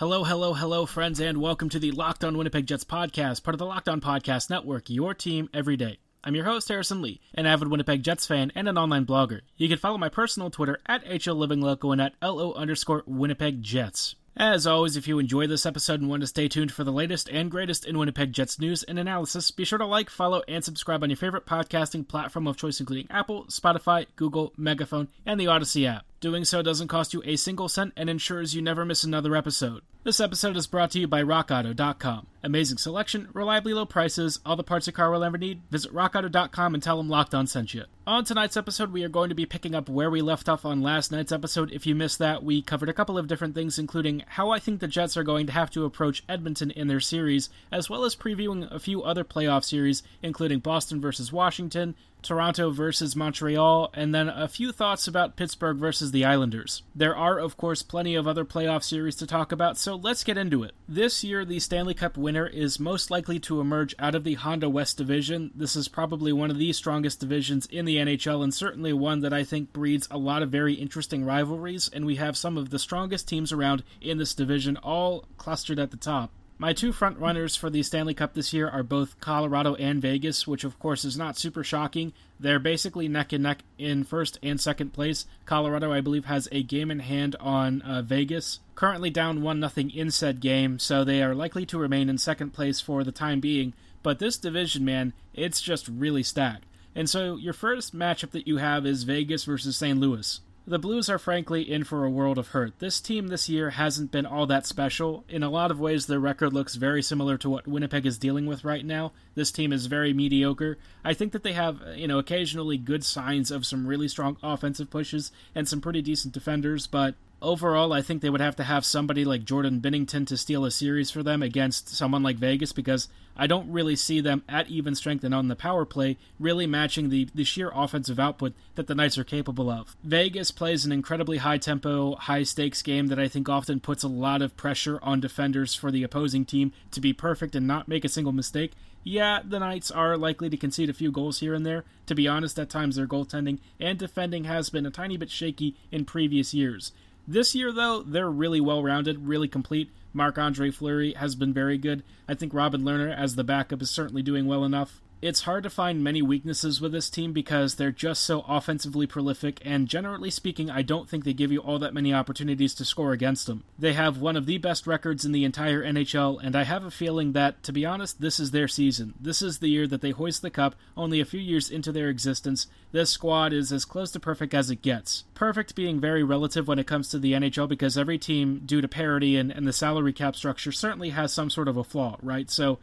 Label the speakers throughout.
Speaker 1: Hello, hello, hello, friends, and welcome to the Locked On Winnipeg Jets podcast, part of the Locked On Podcast Network, your team every day. I'm your host, Harrison Lee, an avid Winnipeg Jets fan and an online blogger. You can follow my personal Twitter at HLLivingLoco and at LO underscore Winnipeg Jets. As always, if you enjoy this episode and want to stay tuned for the latest and greatest in Winnipeg Jets news and analysis, be sure to like, follow, and subscribe on your favorite podcasting platform of choice, including Apple, Spotify, Google, Megaphone, and the Odyssey app. Doing so doesn't cost you a single cent and ensures you never miss another episode. This episode is brought to you by RockAuto.com. Amazing selection, reliably low prices, all the parts your car will ever need. Visit RockAuto.com and tell them Locked On sent you. On tonight's episode, we are going to be picking up where we left off on last night's episode. If you missed that, we covered a couple of different things, including how I think the Jets are going to have to approach Edmonton in their series, as well as previewing a few other playoff series, including Boston versus Washington, Toronto versus Montreal, and then a few thoughts about Pittsburgh versus the Islanders. There are, of course, plenty of other playoff series to talk about, so let's get into it. This year, the Stanley Cup winner is most likely to emerge out of the Honda West Division. This is probably one of the strongest divisions in the NHL, and certainly one that I think breeds a lot of very interesting rivalries, and we have some of the strongest teams around in this division all clustered at the top. My two front runners for the Stanley Cup this year are both Colorado and Vegas, which of course is not super shocking. They're basically neck and neck in first and second place. Colorado, I believe, has a game in hand on uh, Vegas, currently down one nothing in said game, so they are likely to remain in second place for the time being. But this division, man, it's just really stacked. And so your first matchup that you have is Vegas versus St. Louis. The Blues are frankly in for a world of hurt. This team this year hasn't been all that special. In a lot of ways, their record looks very similar to what Winnipeg is dealing with right now. This team is very mediocre. I think that they have, you know, occasionally good signs of some really strong offensive pushes and some pretty decent defenders, but Overall, I think they would have to have somebody like Jordan Binnington to steal a series for them against someone like Vegas because I don't really see them at even strength and on the power play really matching the, the sheer offensive output that the Knights are capable of. Vegas plays an incredibly high tempo, high stakes game that I think often puts a lot of pressure on defenders for the opposing team to be perfect and not make a single mistake. Yeah, the Knights are likely to concede a few goals here and there. To be honest, at times their goaltending and defending has been a tiny bit shaky in previous years. This year, though, they're really well rounded, really complete. Marc Andre Fleury has been very good. I think Robin Lehner, as the backup, is certainly doing well enough it's hard to find many weaknesses with this team because they're just so offensively prolific, and generally speaking, I don't think they give you all that many opportunities to score against them. They have one of the best records in the entire NHL, and I have a feeling that, to be honest, this is their season. This is the year that they hoist the cup, only a few years into their existence. This squad is as close to perfect as it gets. Perfect being very relative when it comes to the NHL because every team, due to parity and, and the salary cap structure, certainly has some sort of a flaw, right? So,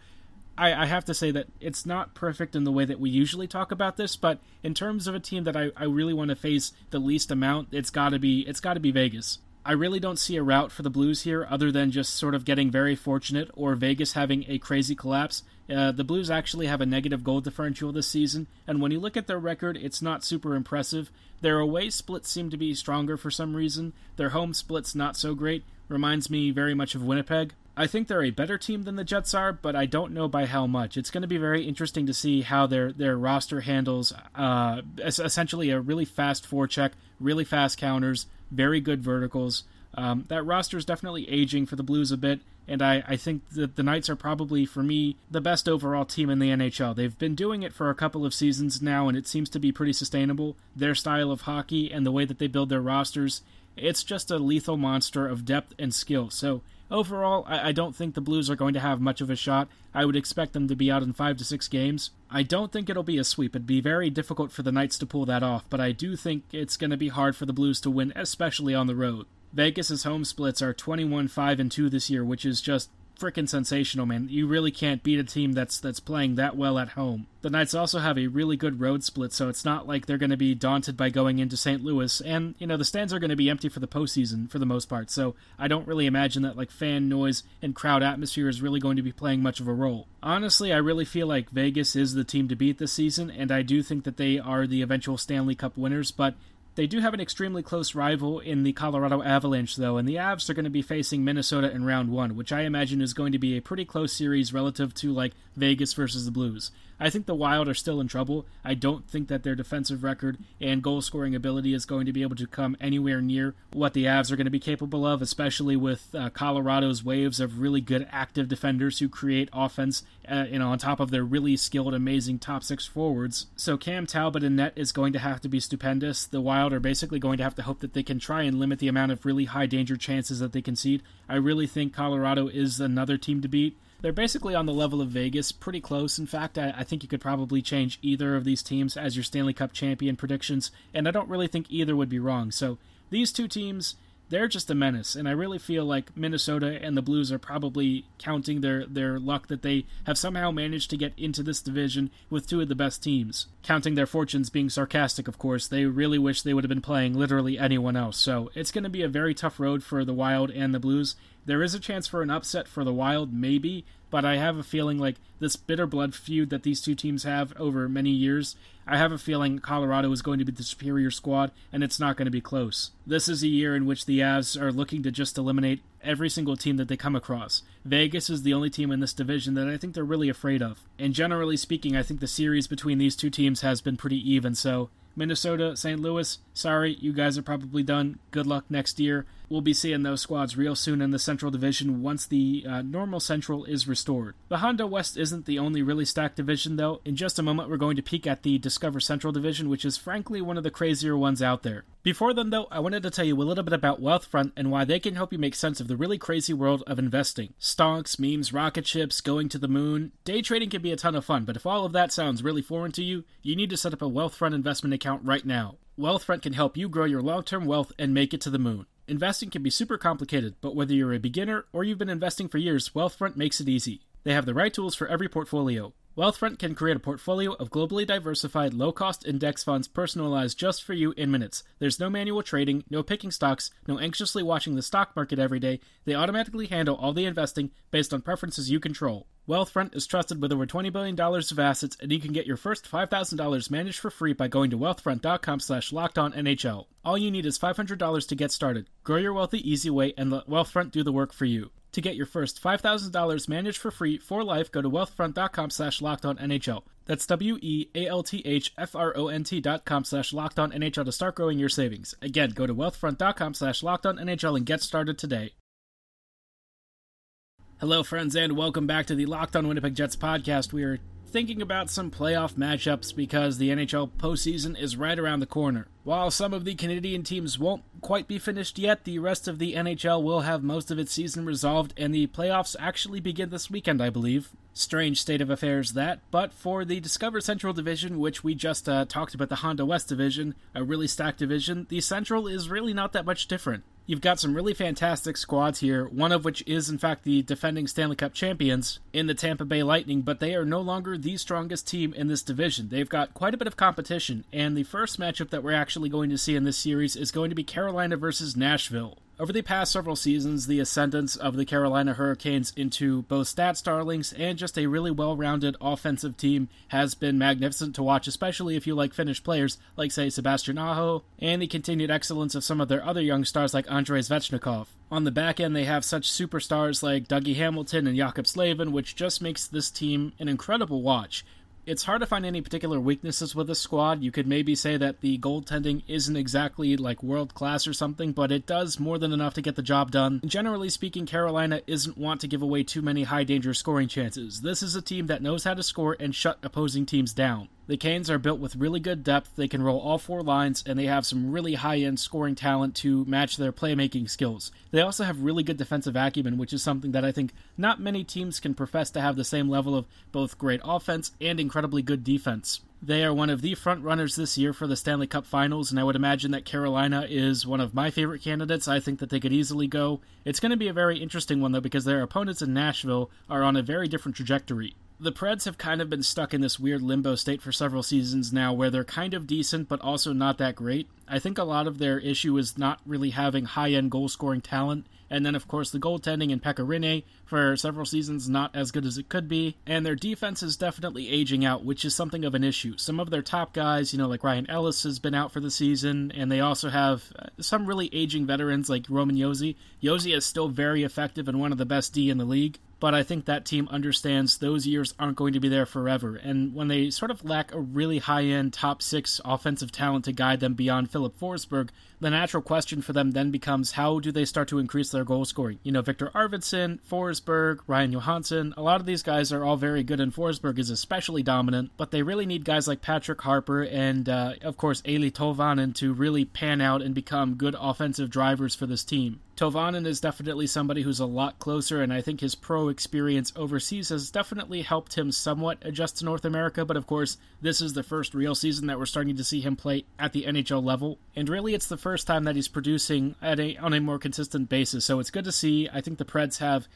Speaker 1: I, I, have to say that it's not perfect in the way that we usually talk about this, but in terms of a team that I, I really want to face the least amount, it's gotta be it's gotta be Vegas. I really don't see a route for the Blues here other than just sort of getting very fortunate or Vegas having a crazy collapse. Uh, the Blues actually have a negative goal differential this season, and when you look at their record, it's not super impressive. Their away splits seem to be stronger for some reason. Their home splits not so great. Reminds me very much of Winnipeg. I think they're a better team than the Jets are, but I don't know by how much. It's going to be very interesting to see how their their roster handles uh, essentially a really fast forecheck, really fast counters, very good verticals. Um, that roster is definitely aging for the Blues a bit, and I, I think that the Knights are probably, for me, the best overall team in the NHL. They've been doing it for a couple of seasons now, and it seems to be pretty sustainable. Their style of hockey and the way that they build their rosters, it's just a lethal monster of depth and skill. So Overall, I, I don't think the Blues are going to have much of a shot. I would expect them to be out in five to six games. I don't think it'll be a sweep. It'd be very difficult for the Knights to pull that off, but I do think it's going to be hard for the Blues to win, especially on the road. Vegas's home splits are 21 5 and 2 this year, which is just freaking sensational, man. You really can't beat a team that's that's playing that well at home. The Knights also have a really good road split, so it's not like they're going to be daunted by going into St. Louis. And you know the stands are going to be empty for the postseason for the most part, so I don't really imagine that like fan noise and crowd atmosphere is really going to be playing much of a role. Honestly, I really feel like Vegas is the team to beat this season, and I do think that they are the eventual Stanley Cup winners. But they do have an extremely close rival in the Colorado Avalanche, though, and the Avs are going to be facing Minnesota in round one, which I imagine is going to be a pretty close series relative to like Vegas versus the Blues. I think the Wild are still in trouble. I don't think that their defensive record and goal scoring ability is going to be able to come anywhere near what the Avs are going to be capable of, especially with uh, Colorado's waves of really good active defenders who create offense, uh, you know, on top of their really skilled, amazing top six forwards. So Cam Talbot in net is going to have to be stupendous. The Wild are basically going to have to hope that they can try and limit the amount of really high danger chances that they concede. I really think Colorado is another team to beat. They're basically on the level of Vegas, pretty close. In fact, I, I, think you could probably change either of these teams as your Stanley Cup champion predictions, and I don't really think either would be wrong. So these two teams, they're just a menace, and I really feel like Minnesota and the Blues are probably counting their, their luck that they have somehow managed to get into this division with two of the best teams. Counting their fortunes being sarcastic, of course, they really wish they would have been playing literally anyone else. So it's going to be a very tough road for the Wild and the Blues. There is a chance for an upset for the Wild, maybe, but I have a feeling like this bitter blood feud that these two teams have over many years, I have a feeling Colorado is going to be the superior squad, and it's not going to be close. This is a year in which the Avs are looking to just eliminate every single team that they come across. Vegas is the only team in this division that I think they're really afraid of. And generally speaking, I think the series between these two teams has been pretty even, so Minnesota, St. Louis, sorry, you guys are probably done. Good luck next year. We'll be seeing those squads real soon in the Central Division once the uh, normal Central is restored. The Honda West isn't the only really stacked division, though. In just a moment, we're going to peek at the Discover Central Division, which is frankly one of the crazier ones out there. Before then, though, I wanted to tell you a little bit about Wealthfront and why they can help you make sense of the really crazy world of investing. Stonks, memes, rocket ships, going to the moon. Day trading can be a ton of fun, but if all of that sounds really foreign to you, you need to set up a Wealthfront investment account right now. Wealthfront can help you grow your long term wealth and make it to the moon. Investing can be super complicated, but whether you're a beginner or you've been investing for years, Wealthfront makes it easy. They have the right tools for every portfolio. Wealthfront can create a portfolio of globally diversified, low cost index funds personalized just for you in minutes. There's no manual trading, no picking stocks, no anxiously watching the stock market every day. They automatically handle all the investing based on preferences you control. Wealthfront is trusted with over $20 billion of assets, and you can get your first $5,000 managed for free by going to wealthfront.com slash lockedonnhl. All you need is $500 to get started. Grow your wealth the easy way and let Wealthfront do the work for you. To get your first $5,000 managed for free for life, go to wealthfront.com slash lockedonnhl. That's W-E-A-L-T-H-F-R-O-N-T dot com slash lockedonnhl to start growing your savings. Again, go to wealthfront.com slash lockedonnhl and get started today. Hello, friends, and welcome back to the Locked On Winnipeg Jets podcast. We are thinking about some playoff matchups because the NHL postseason is right around the corner. While some of the Canadian teams won't quite be finished yet, the rest of the NHL will have most of its season resolved, and the playoffs actually begin this weekend, I believe. Strange state of affairs that, but for the Discover Central Division, which we just uh, talked about the Honda West Division, a really stacked division, the Central is really not that much different. You've got some really fantastic squads here, one of which is, in fact, the defending Stanley Cup champions in the Tampa Bay Lightning, but they are no longer the strongest team in this division. They've got quite a bit of competition, and the first matchup that we're actually going to see in this series is going to be Carolina versus Nashville. Over the past several seasons, the ascendance of the Carolina Hurricanes into both stat starlings and just a really well rounded offensive team has been magnificent to watch, especially if you like Finnish players like, say, Sebastian Aho, and the continued excellence of some of their other young stars like Andrei Svechnikov. On the back end, they have such superstars like Dougie Hamilton and Jaccob Slavin, which just makes this team an incredible watch it's hard to find any particular weaknesses with this squad. You could maybe say that the goaltending isn't exactly like world class or something, but it does more than enough to get the job done. Generally speaking, Carolina isn't want to give away too many high danger scoring chances. This is a team that knows how to score and shut opposing teams down. The Canes are built with really good depth. They can roll all four lines, and they have some really high end scoring talent to match their playmaking skills. They also have really good defensive acumen, which is something that I think not many teams can profess to have the same level of both great offense and incredibly good defense. They are one of the front runners this year for the Stanley Cup Finals, and I would imagine that Carolina is one of my favorite candidates. I think that they could easily go. It's going to be a very interesting one, though, because their opponents in Nashville are on a very different trajectory. The Preds have kind of been stuck in this weird limbo state for several seasons now where they're kind of decent but also not that great. I think a lot of their issue is not really having high end goal scoring talent and then, of course, the goaltending in Pekka Rinne for several seasons not as good as it could be. And their defense is definitely aging out, which is something of an issue. Some of their top guys, you know, like Ryan Ellis has been out for the season, and they also have uh, some really aging veterans like Roman Josi. Josi is still very effective and one of the best D in the league but I think that team understands those years aren't going to be there forever. And when they sort of lack a really high end top six offensive talent to guide them beyond Filip Forsberg, the natural question for them then becomes how do they start to increase their goal scoring? You know, Viktor Arvidsson, Forsberg, Ryan Johansen, a lot of these guys are all very good, and Forsberg is especially dominant, but they really need guys like Patrick Harper and, uh, of course, Eeli Tolvanen to really pan out and become good offensive drivers for this team. Tolvanen is definitely somebody who's a lot closer, and I think his pro experience overseas has definitely helped him somewhat adjust to North America. But of course, this is the first real season that we're starting to see him play at the NHL level, and really it's the first time that he's producing at a on a more consistent basis. So it's good to see. I think the Preds have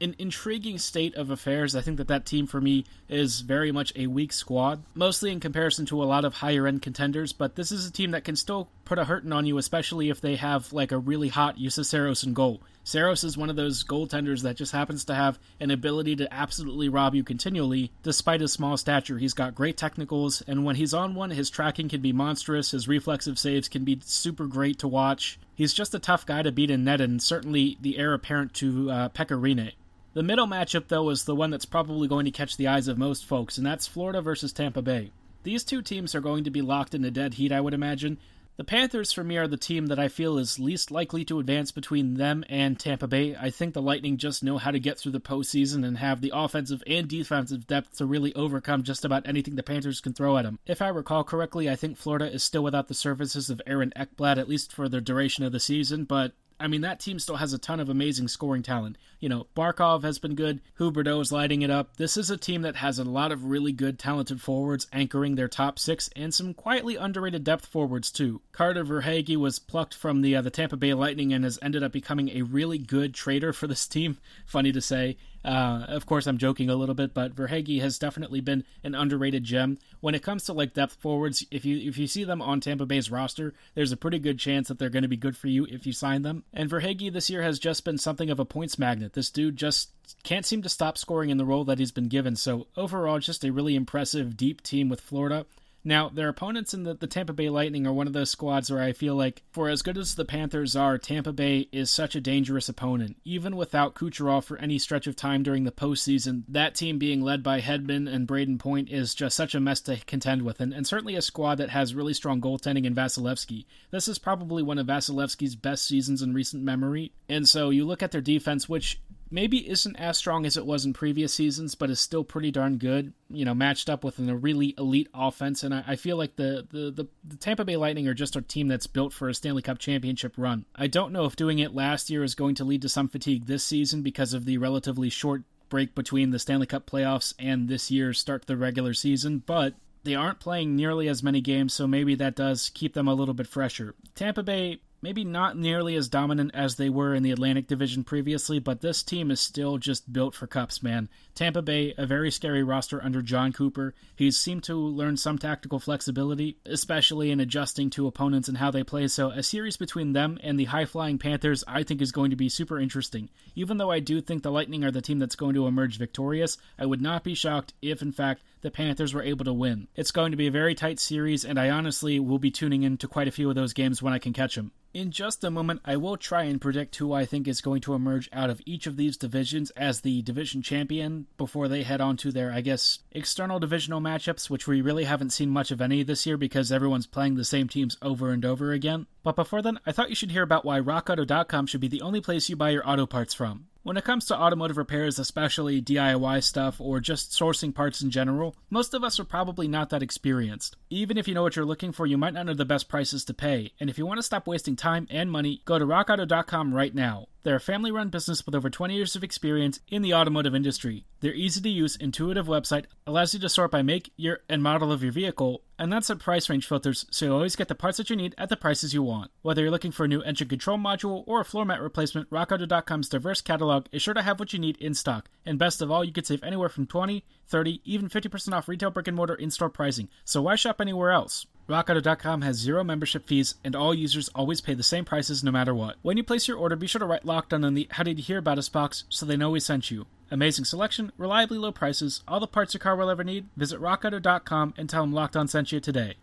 Speaker 1: an intriguing state of affairs. I think that that team for me is very much a weak squad, mostly in comparison to a lot of higher end contenders. But this is a team that can still put a hurting on you, especially if they have like a really hot Juuse Saros in goal. Saros is one of those goaltenders that just happens to have an ability to absolutely rob you continually, despite his small stature. He's got great technicals, and when he's on one, his tracking can be monstrous. His reflexive saves can be super great to watch. He's just a tough guy to beat in net, and certainly the heir apparent to uh, Pekka Rinne. The middle matchup, though, is the one that's probably going to catch the eyes of most folks, and that's Florida versus Tampa Bay. These two teams are going to be locked in a dead heat, I would imagine. The Panthers, for me, are the team that I feel is least likely to advance between them and Tampa Bay. I think the Lightning just know how to get through the postseason and have the offensive and defensive depth to really overcome just about anything the Panthers can throw at them. If I recall correctly, I think Florida is still without the services of Aaron Ekblad, at least for the duration of the season, but I mean, that team still has a ton of amazing scoring talent. You know, Barkov has been good. Huberdeau is lighting it up. This is a team that has a lot of really good, talented forwards anchoring their top six, and some quietly underrated depth forwards too. Carter Verhaeghe was plucked from the uh, the Tampa Bay Lightning and has ended up becoming a really good trader for this team. Funny to say. Uh, of course, I'm joking a little bit, but Verhaeghe has definitely been an underrated gem. When it comes to like depth forwards, if you if you see them on Tampa Bay's roster, there's a pretty good chance that they're going to be good for you if you sign them. And Verhaeghe this year has just been something of a points magnet. This dude just can't seem to stop scoring in the role that he's been given. So overall, just a really impressive deep team with Florida. Now, their opponents in the, the Tampa Bay Lightning are one of those squads where I feel like, for as good as the Panthers are, Tampa Bay is such a dangerous opponent. Even without Kucherov for any stretch of time during the postseason, that team being led by Hedman and Brayden Point is just such a mess to contend with, and, and certainly a squad that has really strong goaltending in Vasilevskiy. This is probably one of Vasilevskiy's best seasons in recent memory, and so you look at their defense, which maybe isn't as strong as it was in previous seasons, but is still pretty darn good. You know, matched up with a really elite offense, and I, I feel like the, the, the the Tampa Bay Lightning are just a team that's built for a Stanley Cup championship run. I don't know if doing it last year is going to lead to some fatigue this season because of the relatively short break between the Stanley Cup playoffs and this year's start to the regular season, but they aren't playing nearly as many games, so maybe that does keep them a little bit fresher. Tampa Bay maybe not nearly as dominant as they were in the Atlantic Division previously, but this team is still just built for cups, man. Tampa Bay, a very scary roster under Jon Cooper. He's seemed to learn some tactical flexibility, especially in adjusting to opponents and how they play. So, a series between them and the high flying Panthers, I think, is going to be super interesting. Even though I do think the Lightning are the team that's going to emerge victorious, I would not be shocked if, in fact, the Panthers were able to win. It's going to be a very tight series, and I honestly will be tuning in to quite a few of those games when I can catch them. In just a moment, I will try and predict who I think is going to emerge out of each of these divisions as the division champion before they head on to their, I guess, external divisional matchups, which we really haven't seen much of any this year because everyone's playing the same teams over and over again. But before then, I thought you should hear about why RockAuto.com should be the only place you buy your auto parts from. When it comes to automotive repairs, especially DIY stuff or just sourcing parts in general, most of us are probably not that experienced. Even if you know what you're looking for, you might not know the best prices to pay. And if you want to stop wasting time and money, go to rockauto.com right now. They're a family run business with over 20 years of experience in the automotive industry. Their easy to use, intuitive website allows you to sort by make, year, and model of your vehicle, and that's at price range filters, so you always get the parts that you need at the prices you want. Whether you're looking for a new engine control module or a floor mat replacement, RockAuto.com's diverse catalog is sure to have what you need in stock. And best of all, you could save anywhere from 20, 30, even 50% off retail brick and mortar in store pricing, so why shop anywhere else? RockAuto.com has zero membership fees, and all users always pay the same prices no matter what. When you place your order, be sure to write Locked On in the How Did You Hear About Us box so they know we sent you. Amazing selection, reliably low prices, all the parts your car will ever need. Visit RockAuto.com and tell them Locked On sent you today.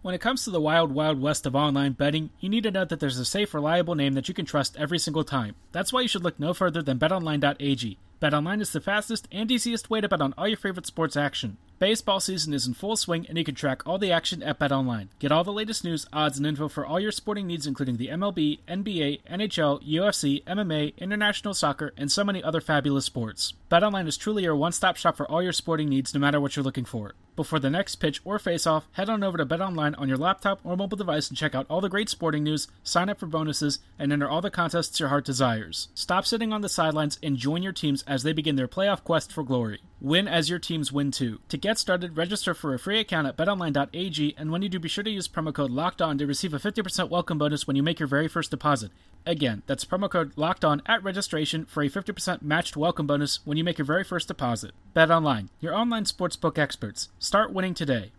Speaker 1: When it comes to the wild, wild west of online betting, you need to know that there's a safe, reliable name that you can trust every single time. That's why you should look no further than BetOnline.ag. BetOnline is the fastest and easiest way to bet on all your favorite sports action. Baseball season is in full swing, and you can track all the action at BetOnline. Get all the latest news, odds, and info for all your sporting needs, including the MLB, NBA, NHL, UFC, MMA, international soccer, and so many other fabulous sports. BetOnline is truly your one-stop shop for all your sporting needs, no matter what you're looking for. Before the next pitch or face-off, head on over to BetOnline on your laptop or mobile device and check out all the great sporting news, sign up for bonuses, and enter all the contests your heart desires. Stop sitting on the sidelines and join your teams as they begin their playoff quest for glory. Win as your teams win too. To get started, register for a free account at betonline.ag, and when you do, be sure to use promo code Locked On to receive a 50% welcome bonus when you make your very first deposit. Again, that's promo code Locked On at registration for a 50% matched welcome bonus when you make your very first deposit. Bet online, your online sportsbook experts. Start winning today.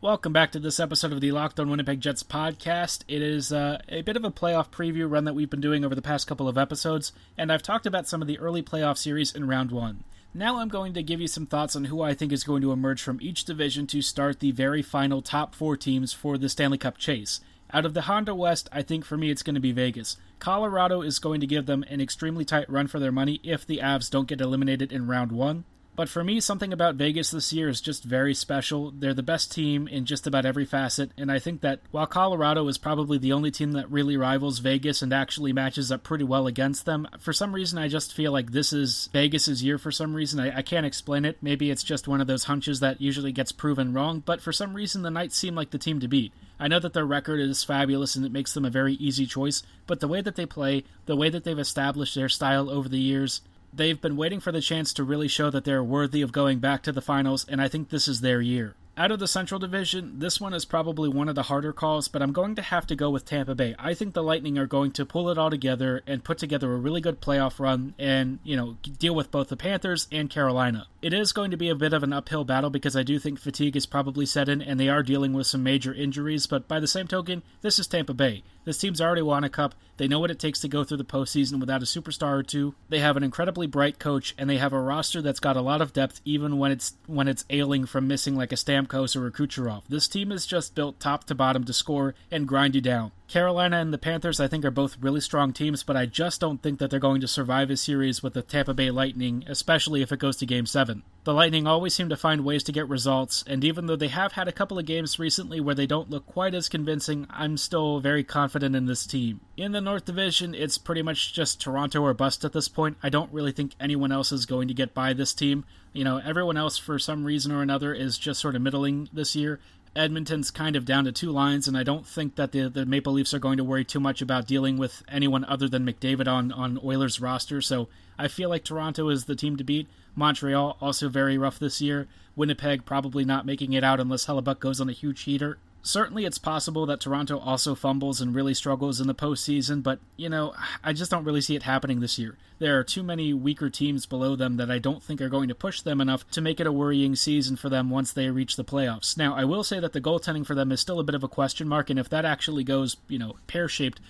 Speaker 1: Welcome back to this episode of the Locked On Winnipeg Jets podcast. It is uh, a bit of a playoff preview run that we've been doing over the past couple of episodes, and I've talked about some of the early playoff series in round one. Now I'm going to give you some thoughts on who I think is going to emerge from each division to start the very final top four teams for the Stanley Cup chase. Out of the Honda West, I think for me it's going to be Vegas. Colorado is going to give them an extremely tight run for their money if the Avs don't get eliminated in round one. But for me, something about Vegas this year is just very special. They're the best team in just about every facet, and I think that while Colorado is probably the only team that really rivals Vegas and actually matches up pretty well against them, for some reason I just feel like this is Vegas's year for some reason. I, I can't explain it. Maybe it's just one of those hunches that usually gets proven wrong, but for some reason the Knights seem like the team to beat. I know that their record is fabulous and it makes them a very easy choice, but the way that they play, the way that they've established their style over the years, they've been waiting for the chance to really show that they're worthy of going back to the finals, and I think this is their year. Out of the Central Division, this one is probably one of the harder calls, but I'm going to have to go with Tampa Bay. I think the Lightning are going to pull it all together and put together a really good playoff run and, you know, deal with both the Panthers and Carolina. It is going to be a bit of an uphill battle because I do think fatigue is probably set in and they are dealing with some major injuries, but by the same token, this is Tampa Bay. This team's already won a cup. They know what it takes to go through the postseason without a superstar or two. They have an incredibly bright coach, and they have a roster that's got a lot of depth, even when it's when it's ailing from missing like a Stamkos or a Kucherov. This team is just built top to bottom to score and grind you down. Carolina and the Panthers, I think, are both really strong teams, but I just don't think that they're going to survive a series with the Tampa Bay Lightning, especially if it goes to Game 7. The Lightning always seem to find ways to get results, and even though they have had a couple of games recently where they don't look quite as convincing, I'm still very confident in this team. In the North Division, it's pretty much just Toronto or bust at this point. I don't really think anyone else is going to get by this team. You know, everyone else, for some reason or another, is just sort of middling this year. Edmonton's kind of down to two lines, and I don't think that the, the Maple Leafs are going to worry too much about dealing with anyone other than McDavid on, on Oilers' roster. So I feel like Toronto is the team to beat. Montreal also very rough this year. Winnipeg probably not making it out unless Hellebuyck goes on a huge heater. Certainly, it's possible that Toronto also fumbles and really struggles in the postseason, but, you know, I just don't really see it happening this year. There are too many weaker teams below them that I don't think are going to push them enough to make it a worrying season for them once they reach the playoffs. Now, I will say that the goaltending for them is still a bit of a question mark, and if that actually goes, you know, pear shaped,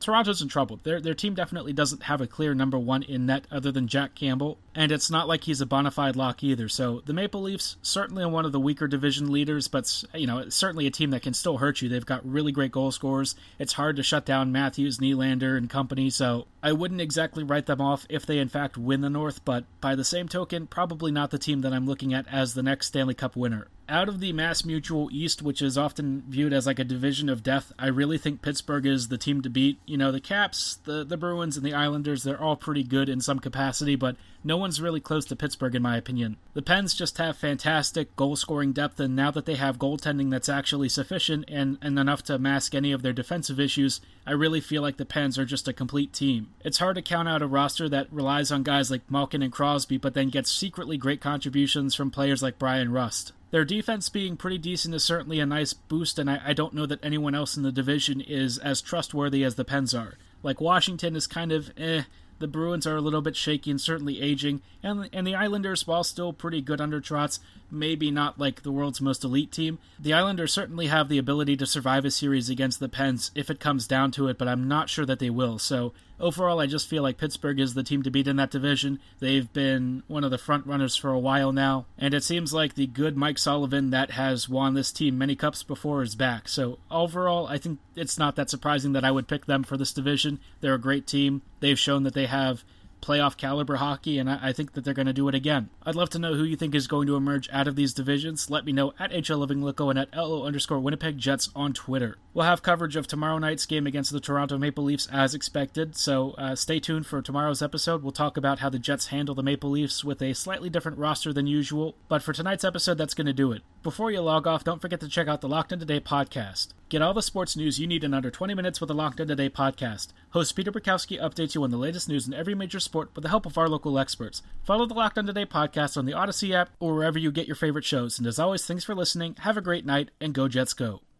Speaker 1: Toronto's in trouble. Their their team definitely doesn't have a clear number one in net other than Jack Campbell, and it's not like he's a bona fide lock either. So the Maple Leafs certainly are one of the weaker division leaders, but you know certainly a team that can still hurt you. They've got really great goal scorers. It's hard to shut down Matthews, Nylander, and company. So I wouldn't exactly write them off if they in fact win the North, but by the same token, probably not the team that I'm looking at as the next Stanley Cup winner out of the Mass Mutual East, which is often viewed as like a division of death, I really think Pittsburgh is the team to beat. You know, the Caps, the, the Bruins, and the Islanders, they're all pretty good in some capacity, but no one's really close to Pittsburgh, in my opinion. The Pens just have fantastic goal scoring depth, and now that they have goaltending that's actually sufficient and, and enough to mask any of their defensive issues, I really feel like the Pens are just a complete team. It's hard to count out a roster that relies on guys like Malkin and Crosby, but then gets secretly great contributions from players like Bryan Rust. Their defense being pretty decent is certainly a nice boost, and I, I, don't know that anyone else in the division is as trustworthy as the Pens are. Like Washington is kind of eh. The Bruins are a little bit shaky and certainly aging, and and the Islanders, while still pretty good under Trotz, maybe not like the world's most elite team. The Islanders certainly have the ability to survive a series against the Pens if it comes down to it, but I'm not sure that they will. So overall, I just feel like Pittsburgh is the team to beat in that division. They've been one of the front runners for a while now, and it seems like the good Mike Sullivan that has won this team many cups before is back. So overall, I think it's not that surprising that I would pick them for this division. They're a great team. They've shown that they have playoff caliber hockey, and I, I think that they're going to do it again. I'd love to know who you think is going to emerge out of these divisions. Let me know at HL Living Loco and at LO underscore Winnipeg Jets on Twitter. We'll have coverage of tomorrow night's game against the Toronto Maple Leafs as expected, so uh, stay tuned for tomorrow's episode. We'll talk about how the Jets handle the Maple Leafs with a slightly different roster than usual, but for tonight's episode, that's going to do it. Before you log off, don't forget to check out the Locked On Today podcast. Get all the sports news you need in under 20 minutes with the Locked On Today podcast. Host Peter Bukowski updates you on the latest news in every major sport with the help of our local experts. Follow the Locked On Today podcast on the Odyssey app or wherever you get your favorite shows. And as always, thanks for listening. Have a great night and go Jets go.